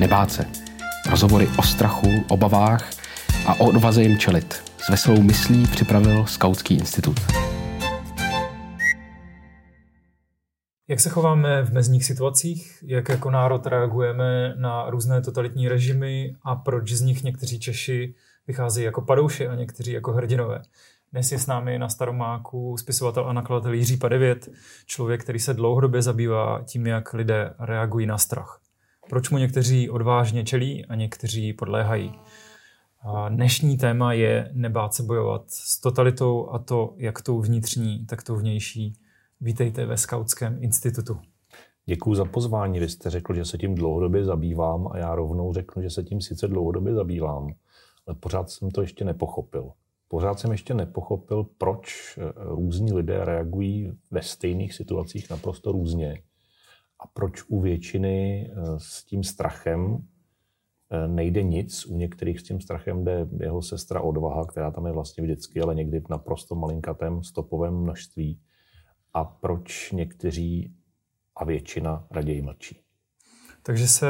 nebát se. Rozhovory o strachu, obavách a o odvaze jim čelit. S veselou myslí připravil Skautský institut. Jak se chováme v mezních situacích? Jak jako národ reagujeme na různé totalitní režimy a proč z nich někteří Češi vycházejí jako padouši a někteří jako hrdinové? Dnes je s námi na Staromáku spisovatel a nakladatel Jiří Padevět, člověk, který se dlouhodobě zabývá tím, jak lidé reagují na strach. Proč mu někteří odvážně čelí a někteří podléhají. A dnešní téma je nebát se bojovat s totalitou a to jak tou vnitřní, tak tou vnější. Vítejte ve Skautském institutu. Děkuji za pozvání. Vy jste řekl, že se tím dlouhodobě zabývám a já rovnou řeknu, že se tím sice dlouhodobě zabývám, ale pořád jsem to ještě nepochopil. Pořád jsem ještě nepochopil, proč eh, různí lidé reagují ve stejných situacích naprosto různě a proč u většiny eh, s tím strachem eh, nejde nic. U některých s tím strachem jde jeho sestra odvaha, která tam je vlastně vždycky, ale někdy v naprosto malinkatém stopovém množství. A proč někteří a většina raději mlčí. Takže se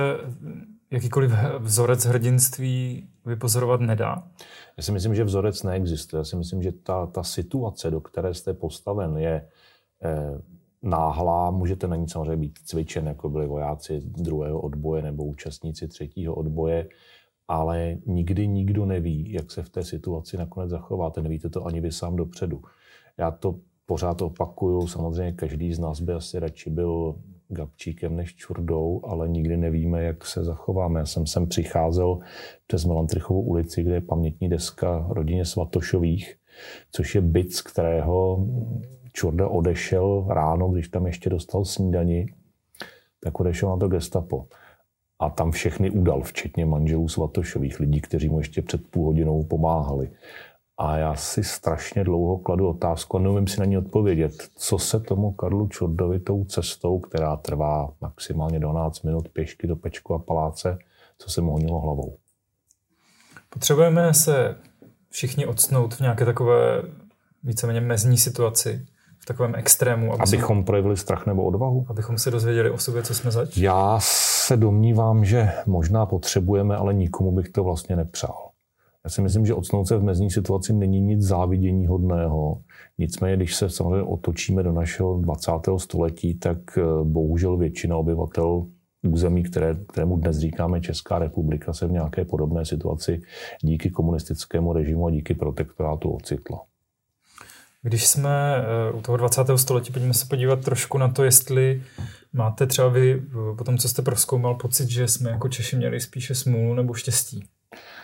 jakýkoliv vzorec hrdinství vypozorovat nedá? Já si myslím, že vzorec neexistuje. Já si myslím, že ta, ta situace, do které jste postaven, je eh, náhlá. Můžete na ní samozřejmě být cvičen, jako byli vojáci druhého odboje nebo účastníci třetího odboje, ale nikdy nikdo neví, jak se v té situaci nakonec zachováte. Nevíte to ani vy sám dopředu. Já to pořád opakuju, samozřejmě každý z nás by asi radši byl Gabčíkem než Čurdou, ale nikdy nevíme, jak se zachováme. Já jsem sem přicházel přes Melantrichovou ulici, kde je pamětní deska rodině Svatošových, což je byt, z kterého Čurda odešel ráno, když tam ještě dostal snídani, tak odešel na to gestapo. A tam všechny udal, včetně manželů Svatošových, lidí, kteří mu ještě před půl hodinou pomáhali. A já si strašně dlouho kladu otázku a neumím si na ní odpovědět, co se tomu Karlu Čurdovi tou cestou, která trvá maximálně 12 minut pěšky do Pečku a paláce, co se mu honilo hlavou. Potřebujeme se všichni odsnout v nějaké takové víceméně mezní situaci, v takovém extrému. Aby abychom jsme, projevili strach nebo odvahu? Abychom se dozvěděli o sobě, co jsme zač? Já se domnívám, že možná potřebujeme, ale nikomu bych to vlastně nepřál. Já si myslím, že odsnout se v mezní situaci není nic závidění hodného. Nicméně, když se samozřejmě otočíme do našeho 20. století, tak eh, bohužel většina obyvatel území, které, kterému dnes říkáme Česká republika, se v nějaké podobné situaci díky komunistickému režimu a díky protektorátu ocitla. Když jsme eh, u toho 20. století, pojďme se podívat trošku na to, jestli máte třeba vy, eh, po tom, co jste proskoumal, pocit, že jsme jako Češi měli spíše smůlu nebo štěstí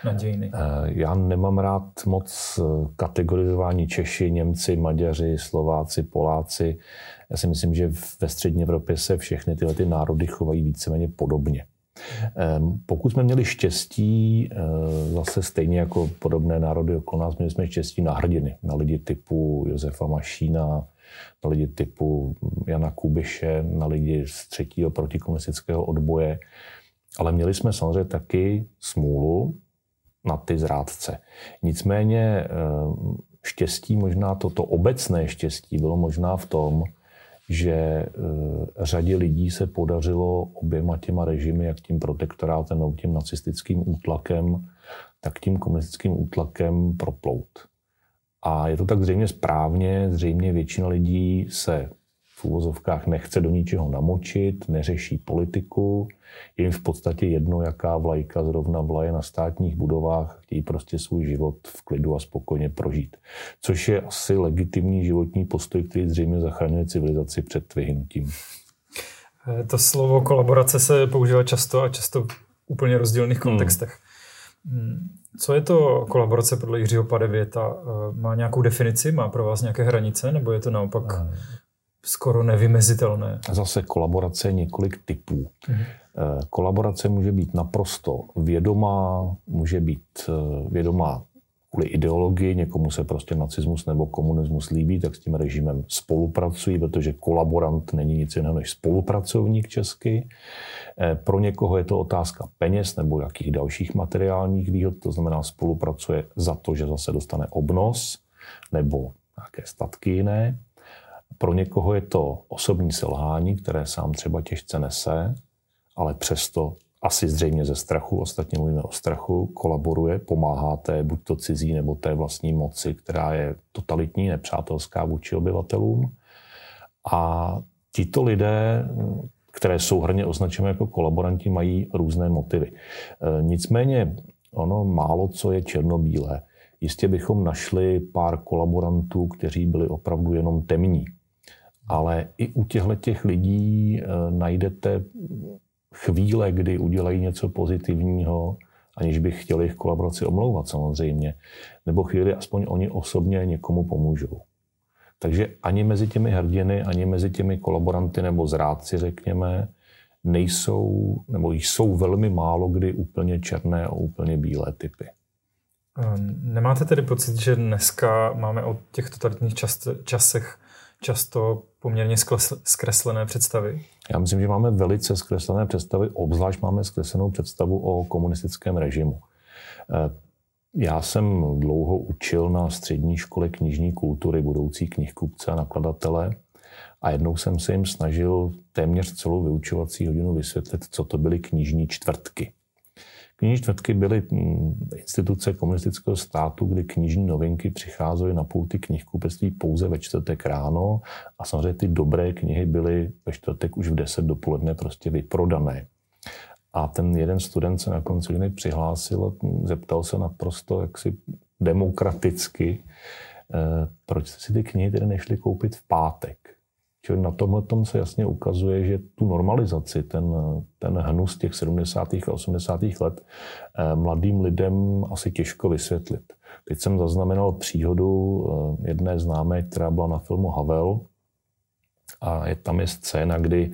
na dějiny? Eh, já nemám rád moc kategorizování Češi, Němci, Maďaři, Slováci, Poláci. Já si myslím, že ve střední Evropě se všechny tyhle ty národy chovají víceméně podobně. Ehm, pokud jsme měli štěstí, eh, zase stejně jako podobné národy okolo nás, měli jsme štěstí na hrdiny, na lidi typu Josefa Mašína, na lidi typu Jana Kubiše, na lidi z třetího protikomunistického odboje, ale měli jsme samozřejmě taky smůlu na ty zrádce. Nicméně ehm, štěstí, možná toto obecné štěstí bylo možná v tom, že eh, řadě lidí se podařilo oběma těma režimy, jak tím protektorátem nebo tím nacistickým útlakem, tak tím komunistickým útlakem proplout. A je to tak zřejmě správně, zřejmě většina lidí se v úvozovkách nechce do ničeho namočit, neřeší politiku, je jim v podstatě jedno, jaká vlajka zrovna vlaje na státních budovách, chtějí prostě svůj život v klidu a spokojně prožít. Což je asi legitimní životní postoj, který zřejmě zachraňuje civilizaci před vyhnutím. Eh, to slovo kolaborace se používá často a často v úplně rozdílných hmm. kontextech. Hmm. Co je to kolaborace podle Jiřího Padevěta? Eh, má nějakou definici? Má pro vás nějaké hranice? Nebo je to naopak hmm skoro nevymezitelné. Zase kolaborace je několik typů. Mhm. Kolaborace může být naprosto vědomá, může být eh, vědomá kvůli ideologii, někomu se prostě nacismus nebo komunismus líbí, tak s tím režimem spolupracují, protože kolaborant není nic jiného než spolupracovník česky. Eh, pro někoho je to otázka peněz nebo jakých dalších materiálních výhod, to znamená spolupracuje za to, že zase dostane obnos nebo nějaké statky jiné. Pro někoho je to osobní selhání, které sám třeba těžce nese, ale přesto asi zřejmě ze strachu, ostatně mluvíme o strachu, kolaboruje, pomáhá té buď to cizí nebo té vlastní moci, která je totalitní, nepřátelská vůči obyvatelům. A tito lidé, které souhrně označujeme jako kolaboranti, mají různé motivy. E, nicméně ono málo co je černobílé. Jistě bychom našli pár kolaborantů, kteří byli opravdu jenom temní. Ale i u těchto těch lidí e, najdete chvíle, kdy udělají něco pozitivního, aniž bych chtěl jejich kolaboraci omlouvat samozřejmě, nebo chvíli aspoň oni osobně někomu pomůžou. Takže ani mezi těmi hrdiny, ani mezi těmi kolaboranty nebo zrádci, řekněme, nejsou, nebo jsou velmi málo kdy úplně černé a úplně bílé typy. Nemáte tedy pocit, že dneska máme o těch totalitních čas, časech často poměrně zkreslené představy? Já myslím, že máme velice zkreslené představy, obzvlášť máme zkreslenou představu o komunistickém režimu. Eh, já jsem dlouho učil na střední škole knižní kultury budoucí knihkupce a nakladatele a jednou jsem se jim snažil téměř celou vyučovací hodinu vysvětlit, co to byly knižní čtvrtky. Knižní čtvrtky byly mm, instituce komunistického státu, kdy knižní novinky přicházely na pulty knihkupectví pouze ve čtvrtek ráno a samozřejmě ty dobré knihy byly ve čtvrtek už v 10 dopoledne prostě vyprodané. A ten jeden student se na konci dny přihlásil a zeptal se naprosto jaksi demokraticky, eh, proč jste si ty knihy tedy nešli koupit v pátek. Čili na tomhle tom se jasně ukazuje, že tu normalizaci, ten, ten hnus těch 70. a 80. let eh, mladým lidem asi těžko vysvětlit. Teď jsem zaznamenal příhodu eh, jedné známé, která byla na filmu Havel a je, tam je scéna, kdy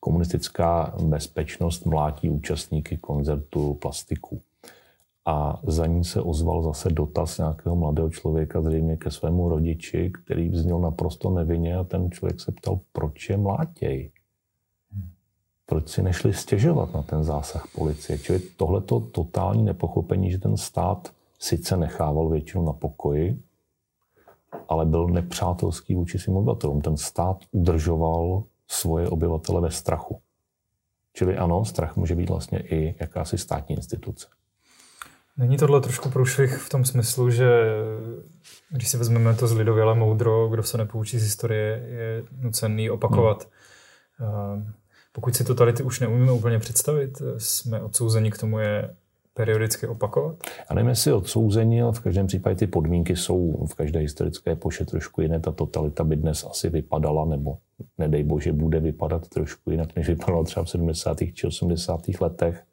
komunistická bezpečnost mlátí účastníky koncertu plastiku a za ní se ozval zase dotaz nějakého mladého člověka, zřejmě ke svému rodiči, který vzněl naprosto nevinně a ten člověk se ptal, proč je mlátěj? Proč si nešli stěžovat na ten zásah policie? Čili tohleto totální nepochopení, že ten stát sice nechával většinu na pokoji, ale byl nepřátelský vůči svým obyvatelům. Ten stát udržoval svoje obyvatele ve strachu. Čili ano, strach může být vlastně i jakási státní instituce. Není tohle trošku průšvih v tom smyslu, že když si vezmeme to z lidověle moudro, kdo se nepoučí z historie, je nucený opakovat. Hmm. Pokud si totality už neumíme úplně představit, jsme odsouzeni k tomu je periodicky opakovat? A nevím, jestli odsouzení, ale v každém případě ty podmínky jsou v každé historické epoše trošku jiné. Ta totalita by dnes asi vypadala, nebo nedej bože, bude vypadat trošku jinak, než vypadala třeba v 70. či 80. letech.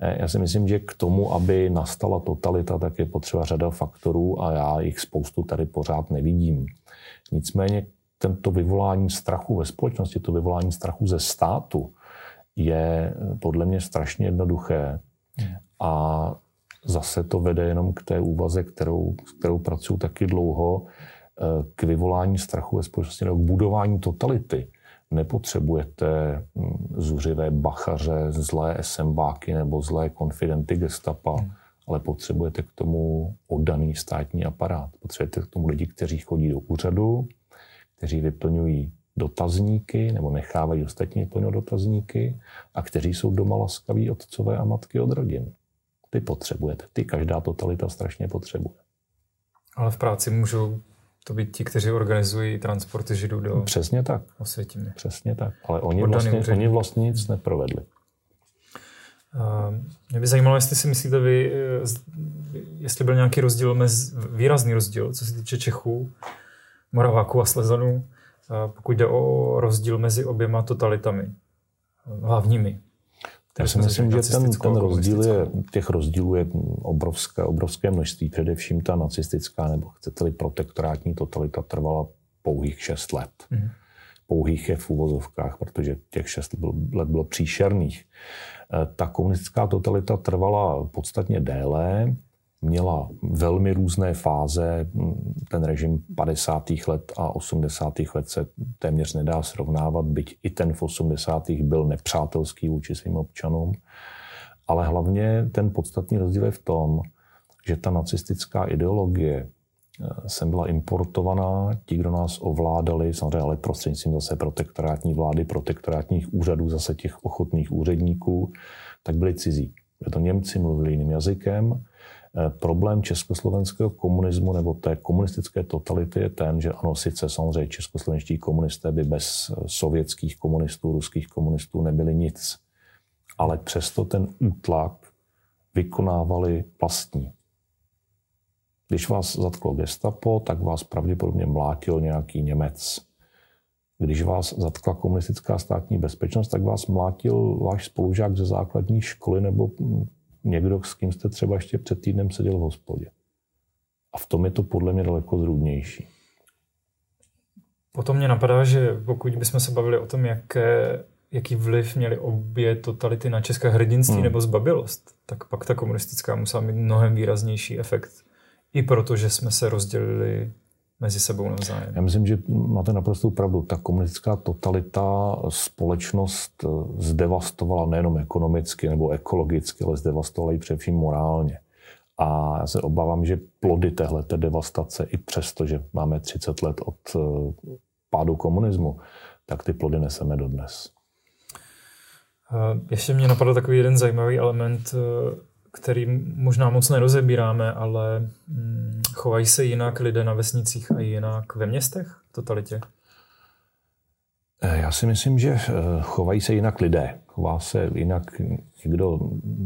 Eh, já si myslím, že k tomu, aby nastala totalita, tak je potřeba řada faktorů a já jich spoustu tady pořád nevidím. Nicméně tento vyvolání strachu ve společnosti, to vyvolání strachu ze státu, je eh, podle mě strašně jednoduché. A zase to vede jenom k té úvaze, kterou, kterou pracuji taky dlouho, eh, k vyvolání strachu ve společnosti nebo k budování totality nepotřebujete hm, zuřivé bachaře, zlé SMBáky nebo zlé konfidenty gestapa, hmm. ale potřebujete k tomu oddaný státní aparát. Potřebujete k tomu lidi, kteří chodí do úřadu, kteří vyplňují dotazníky nebo nechávají ostatní vyplňovat dotazníky a kteří jsou doma laskaví otcové a matky od rodin. Ty potřebujete. Ty každá totalita strašně potřebuje. Ale v práci můžou to být ti, kteří organizují transporty židů do Přesně tak. Osvětimi. Přesně tak. Ale oni vlastně, oni vlastně nic neprovedli. Uh, mě by zajímalo, jestli si myslíte vy, eh, jestli byl nějaký rozdíl, mezi, výrazný rozdíl, co se týče Čechů, Moraváků a Slezanů, uh, pokud jde o rozdíl mezi oběma totalitami, hlavními. Já si myslím, že ten, ten rozdíl je, těch rozdílů je obrovské, obrovské množství. Především ta nacistická nebo chcete-li protektorátní totalita trvala pouhých šest let. Mm. Pouhých je v úvozovkách, protože těch šest let bylo příšerných. E, ta komunistická totalita trvala podstatně déle, měla velmi různé fáze. Ten režim 50. let a 80. let se téměř nedá srovnávat, byť i ten v 80. byl nepřátelský vůči svým občanům. Ale hlavně ten podstatný rozdíl je v tom, že ta nacistická ideologie sem byla importovaná, ti, kdo nás ovládali, samozřejmě ale prostřednictvím zase protektorátní vlády, protektorátních úřadů, zase těch ochotných úředníků, tak byli cizí. To Němci mluvili jiným jazykem. Eh, problém československého komunismu nebo té komunistické totality je ten, že ano, sice samozřejmě českoslovenští komunisté by bez eh, sovětských komunistů, ruských komunistů nebyli nic, ale přesto ten útlak vykonávali vlastní. Když vás zatklo gestapo, tak vás pravděpodobně mlátil nějaký Němec. Když vás zatkla komunistická státní bezpečnost, tak vás mlátil váš spolužák ze základní školy nebo někdo, s kým jste třeba ještě před týdnem seděl v hospodě. A v tom je to podle mě daleko zrůdnější. Potom mě napadá, že pokud bychom se bavili o tom, jaké, jaký vliv měly obě totality na české hrdinství hmm. nebo zbabilost, tak pak ta komunistická musela mít mnohem výraznější efekt. I proto, že jsme se rozdělili mezi sebou navzájem. Já myslím, že máte naprostou pravdu. Ta komunistická totalita společnost eh, zdevastovala nejenom ekonomicky nebo ekologicky, ale zdevastovala i především morálně. A já se obávám, že plody téhle devastace, i přesto, že máme 30 let od eh, pádu komunismu, tak ty plody neseme dodnes. Eh, ještě mě napadl takový jeden zajímavý element který možná moc nerozebíráme, ale hm, chovají se jinak lidé na vesnicích a jinak ve městech totalitě? Eh, já si myslím, že eh, chovají se jinak lidé. Chová se jinak někdo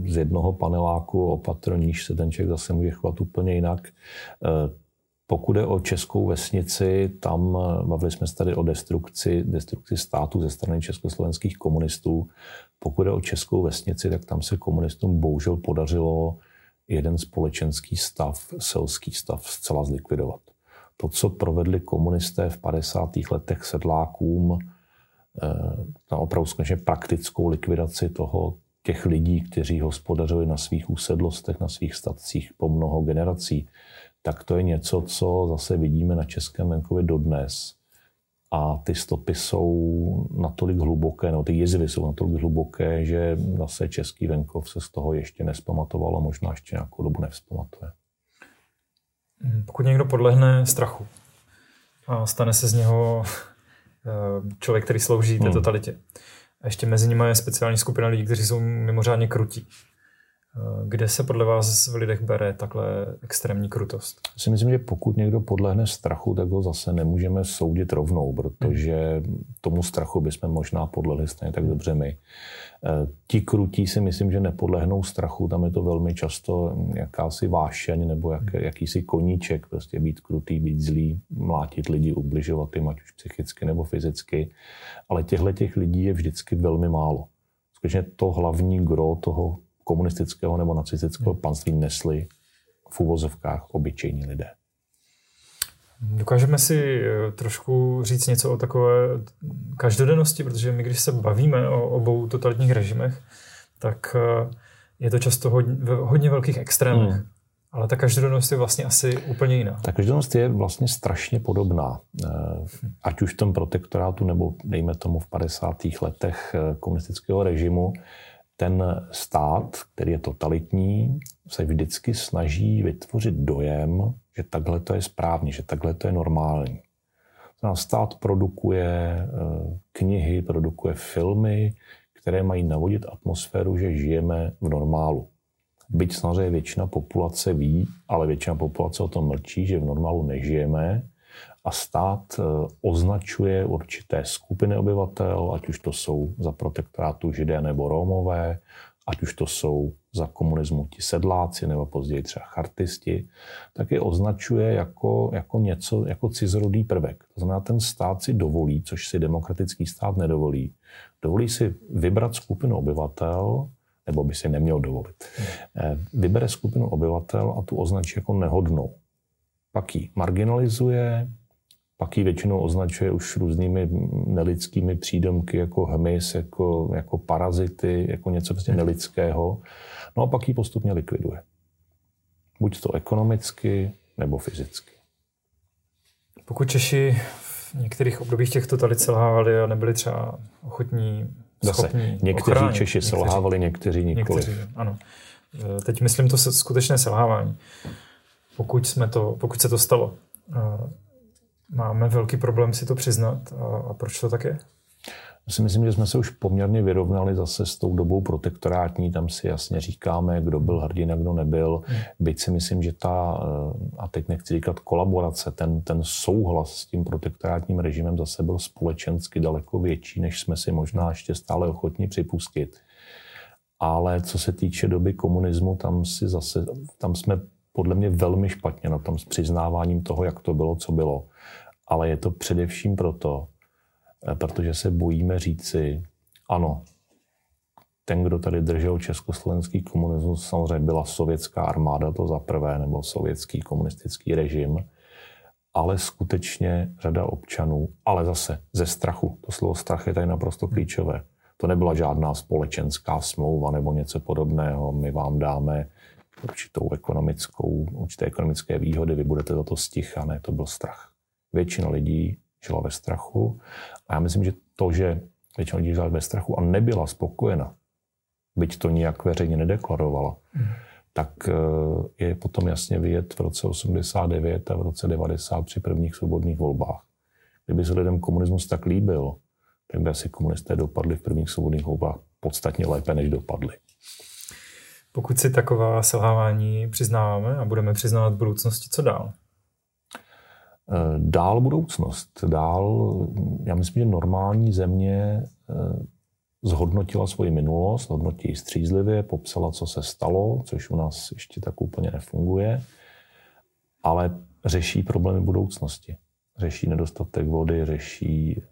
z jednoho paneláku opatro níž se ten člověk zase může chovat úplně jinak. Eh, pokud je o českou vesnici, tam bavili jsme se tady o destrukci, destrukci státu ze strany československých komunistů. Pokud je o českou vesnici, tak tam se komunistům bohužel podařilo jeden společenský stav, selský stav zcela zlikvidovat. To, co provedli komunisté v 50. letech sedlákům, eh, na opravdu skutečně praktickou likvidaci toho, těch lidí, kteří hospodařili na svých usedlostech, na svých statcích po mnoho generací, tak to je něco, co zase vidíme na Českém venkově dodnes. A ty stopy jsou natolik hluboké, no ty jizvy jsou natolik hluboké, že zase český venkov se z toho ještě nespamatovalo, možná ještě nějakou dobu nevzpamatuje. Hmm, pokud někdo podlehne strachu a stane se z něho eh, člověk, který slouží té hmm. totalitě, a ještě mezi nimi je speciální skupina lidí, kteří jsou mimořádně krutí, kde se podle vás v lidech bere takhle extrémní krutost? Já si myslím, že pokud někdo podlehne strachu, tak ho zase nemůžeme soudit rovnou, protože tomu strachu bychom možná podlehli stejně tak dobře my. Eh, ti krutí si myslím, že nepodlehnou strachu, tam je to velmi často jakási vášeň nebo jak, jakýsi koníček, prostě být krutý, být zlý, mlátit lidi, ubližovat jim, ať už psychicky nebo fyzicky. Ale těchto těch lidí je vždycky velmi málo. Skutečně to hlavní gro toho komunistického nebo nacistického hmm. panství nesli v úvozovkách obyčejní lidé. Dokážeme si eh, trošku říct něco o takové každodennosti, protože my, když se bavíme o obou totalitních režimech, tak eh, je to často hodně, hodně velkých extrémech. Hmm. Ale ta každodennost je vlastně asi úplně jiná. Ta každodennost je vlastně strašně podobná. Eh, ať už v tom protektorátu, nebo dejme tomu v 50. letech komunistického režimu, ten stát, který je totalitní, se vždycky snaží vytvořit dojem, že takhle to je správně, že takhle to je normální. Stát produkuje eh, knihy, produkuje filmy, které mají navodit atmosféru, že žijeme v normálu. Byť samozřejmě většina populace ví, ale většina populace o tom mlčí, že v normálu nežijeme a stát eh, označuje určité skupiny obyvatel, ať už to jsou za protektorátu židé nebo Rómové, ať už to jsou za komunismu ti sedláci nebo později třeba chartisti, tak je označuje jako, jako něco, jako cizorodý prvek. To znamená, ten stát si dovolí, což si demokratický stát nedovolí, dovolí si vybrat skupinu obyvatel, nebo by si neměl dovolit. Eh, vybere skupinu obyvatel a tu označí jako nehodnou. Pak ji marginalizuje, pak ji většinou označuje už různými nelidskými přídomky jako hmyz, jako, jako parazity, jako něco prostě nelidského. No a pak ji postupně likviduje. Buď to ekonomicky, nebo fyzicky. Pokud Češi v některých obdobích těch totalit selhávali a nebyli třeba ochotní, schopní Zase, někteří ochránit, Češi někteří, selhávali, někteří nikoli. Někteří, ano. E, teď myslím to skutečné selhávání. pokud, jsme to, pokud se to stalo. Máme velký problém si to přiznat a, a proč to tak je? Já si myslím, že jsme se už poměrně vyrovnali zase s tou dobou protektorátní, tam si jasně říkáme, kdo byl hrdina, kdo nebyl. Hmm. Byť si myslím, že ta, a teď nechci říkat kolaborace, ten, ten souhlas s tím protektorátním režimem zase byl společensky daleko větší, než jsme si možná ještě stále ochotní připustit. Ale co se týče doby komunismu, tam, si zase, tam jsme podle mě velmi špatně na tom s přiznáváním toho, jak to bylo, co bylo. Ale je to především proto, Eh, protože se bojíme říci, ano, ten, kdo tady držel československý komunismus, samozřejmě byla sovětská armáda, to za prvé, nebo sovětský komunistický režim, ale skutečně řada občanů, ale zase ze strachu. To slovo strach je tady naprosto klíčové. To nebyla žádná společenská smlouva nebo něco podobného. My vám dáme určitou ekonomickou, určité ekonomické výhody, vy budete za to sticha. Ne, to byl strach. Většina lidí žila ve strachu. A já myslím, že to, že většina lidí žila ve strachu a nebyla spokojena, byť to nijak veřejně nedeklarovala, hmm. tak eh, je potom jasně vidět v roce 89 a v roce 90 při prvních svobodných volbách. Kdyby se lidem komunismus tak líbil, tak by asi komunisté dopadli v prvních svobodných volbách podstatně lépe, než dopadli. Pokud si taková selhávání přiznáváme a budeme přiznávat v budoucnosti, co dál? Eh, dál budoucnost. Dál, já myslím, že normální země eh, zhodnotila svoji minulost, hodnotí střízlivě, popsala, co se stalo, což u nás ještě tak úplně nefunguje, ale řeší problémy budoucnosti. Řeší nedostatek vody, řeší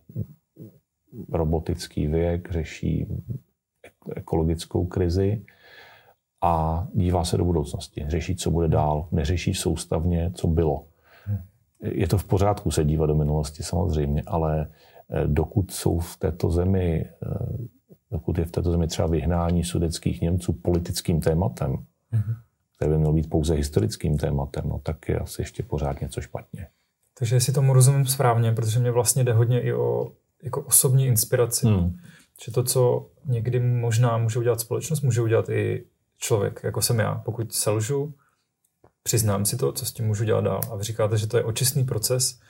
robotický věk, řeší ekologickou krizi a dívá se do budoucnosti. Řeší, co bude dál. Neřeší soustavně, co bylo je to v pořádku se dívat do minulosti samozřejmě, ale eh, dokud jsou v této zemi, eh, dokud je v této zemi třeba vyhnání sudeckých Němců politickým tématem, mm-hmm. které by mělo být pouze historickým tématem, no tak je asi ještě pořád něco špatně. Takže jestli tomu rozumím správně, protože mě vlastně jde hodně i o jako osobní inspiraci, hmm. že to, co někdy možná může udělat společnost, může udělat i člověk, jako jsem já. Pokud selžu, přiznám si to, co s tím můžu dělat dál. A vy říkáte, že to je očistný proces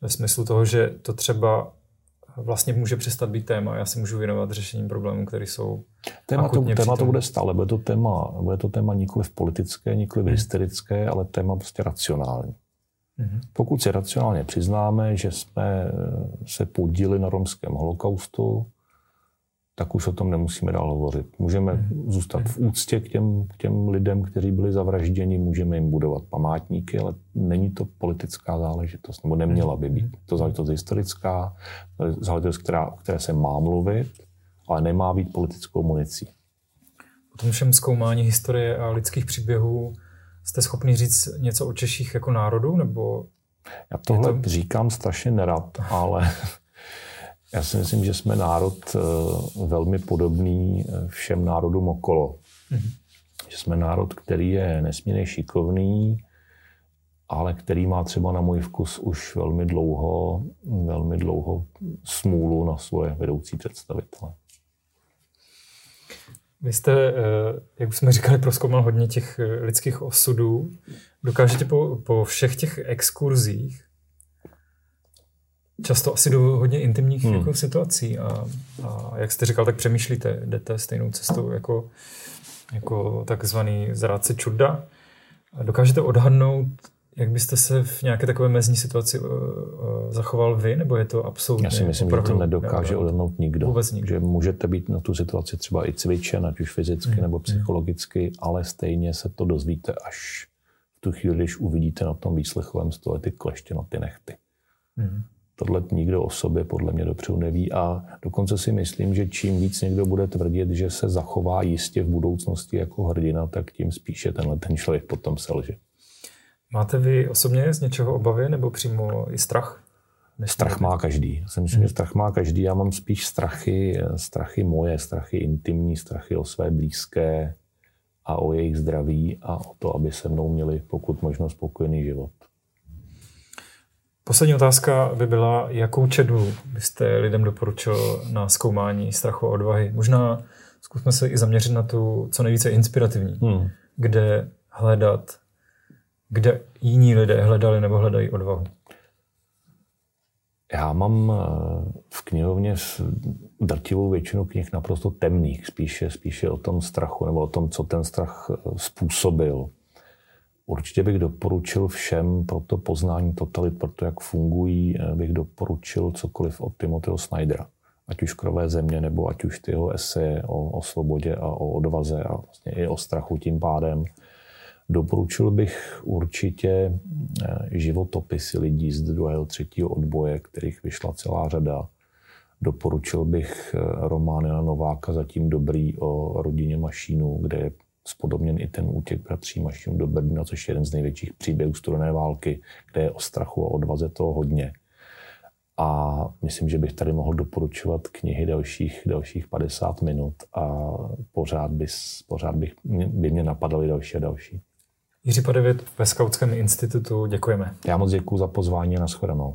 ve smyslu toho, že to třeba vlastně může přestat být téma. Já si můžu věnovat řešením problémů, které jsou Téma to, téma to bude stále, bude to téma, bude to téma nikoli v politické, nikoli v hmm. hysterické, ale téma prostě racionální. Hmm. Pokud si racionálně přiznáme, že jsme se podíli na romském holokaustu, tak už o tom nemusíme dál hovořit. Můžeme hmm. zůstat v úctě k těm, k těm lidem, kteří byli zavražděni, můžeme jim budovat památníky, ale není to politická záležitost, nebo neměla by být. To záležitost historická, záležitost, která, o které se má mluvit, ale nemá být politickou municí. Po tom všem zkoumání historie a lidských příběhů jste schopni říct něco o Češích jako národu, nebo já tohle to... říkám strašně nerad, ale já si myslím, že jsme národ eh, velmi podobný eh, všem národům okolo. Mm-hmm. Že jsme národ, který je nesmírně šikovný, ale který má třeba na můj vkus už velmi dlouho, velmi dlouho smůlu na svoje vedoucí představitele. Vy jste, eh, jak už jsme říkali, proskoumal hodně těch lidských osudů. Dokážete po, po všech těch exkurzích často asi do hodně intimních hmm. jako situací a, a jak jste říkal, tak přemýšlíte, jdete stejnou cestou jako, jako takzvaný zrádce čurda. Dokážete odhadnout, jak byste se v nějaké takové mezní situaci uh, uh, zachoval vy, nebo je to absolutně Já si myslím, že to nedokáže odhadnout nikdo. Vůbec nikdo. Že můžete být na tu situaci třeba i cvičen, ať už fyzicky hmm. nebo hmm. psychologicky, hmm. ale stejně se to dozvíte až v tu chvíli, když uvidíte na tom výslechovém stole ty kleště na ty nechty. Hmm. Tohle nikdo o sobě podle mě dopředu neví a dokonce si myslím, že čím víc někdo bude tvrdit, že se zachová jistě v budoucnosti jako hrdina, tak tím spíše tenhle ten člověk potom selže. Máte vy osobně z něčeho obavy nebo přímo i strach? Strach má každý. Já si myslím, hmm. že strach má každý. Já mám spíš strachy, strachy moje, strachy intimní, strachy o své blízké a o jejich zdraví a o to, aby se mnou měli pokud možno spokojený život. Poslední otázka by byla, jakou čedu byste lidem doporučil na zkoumání strachu a odvahy? Možná zkusme se i zaměřit na tu co nejvíce inspirativní, hmm. kde hledat kde jiní lidé hledali nebo hledají odvahu? Já mám eh, v knihovně drtivou většinu knih naprosto temných, spíše, spíše o tom strachu nebo o tom, co ten strach eh, způsobil. Určitě bych doporučil všem pro to poznání totalit, pro to, jak fungují, eh, bych doporučil cokoliv od Timothyho Snydera. Ať už Krové země, nebo ať už ty jeho eseje o, o svobodě a o odvaze a vlastně i o strachu tím pádem. Doporučil bych určitě eh, životopisy lidí z druhého, třetího odboje, kterých vyšla celá řada. Doporučil bych eh, román Jana Nováka Zatím dobrý o rodině Mašínů, kde je spodobněn i ten útěk bratří Mašínů do Berlína, což je jeden z největších příběhů studené války, kde je o strachu a odvaze toho hodně. A myslím, že bych tady mohl doporučovat knihy dalších, dalších 50 minut a pořád, bys, pořád bych, by mě napadaly další a další. Jiří Padevět ve Skautském institutu, děkujeme. Já moc děkuji za pozvání a nashledanou.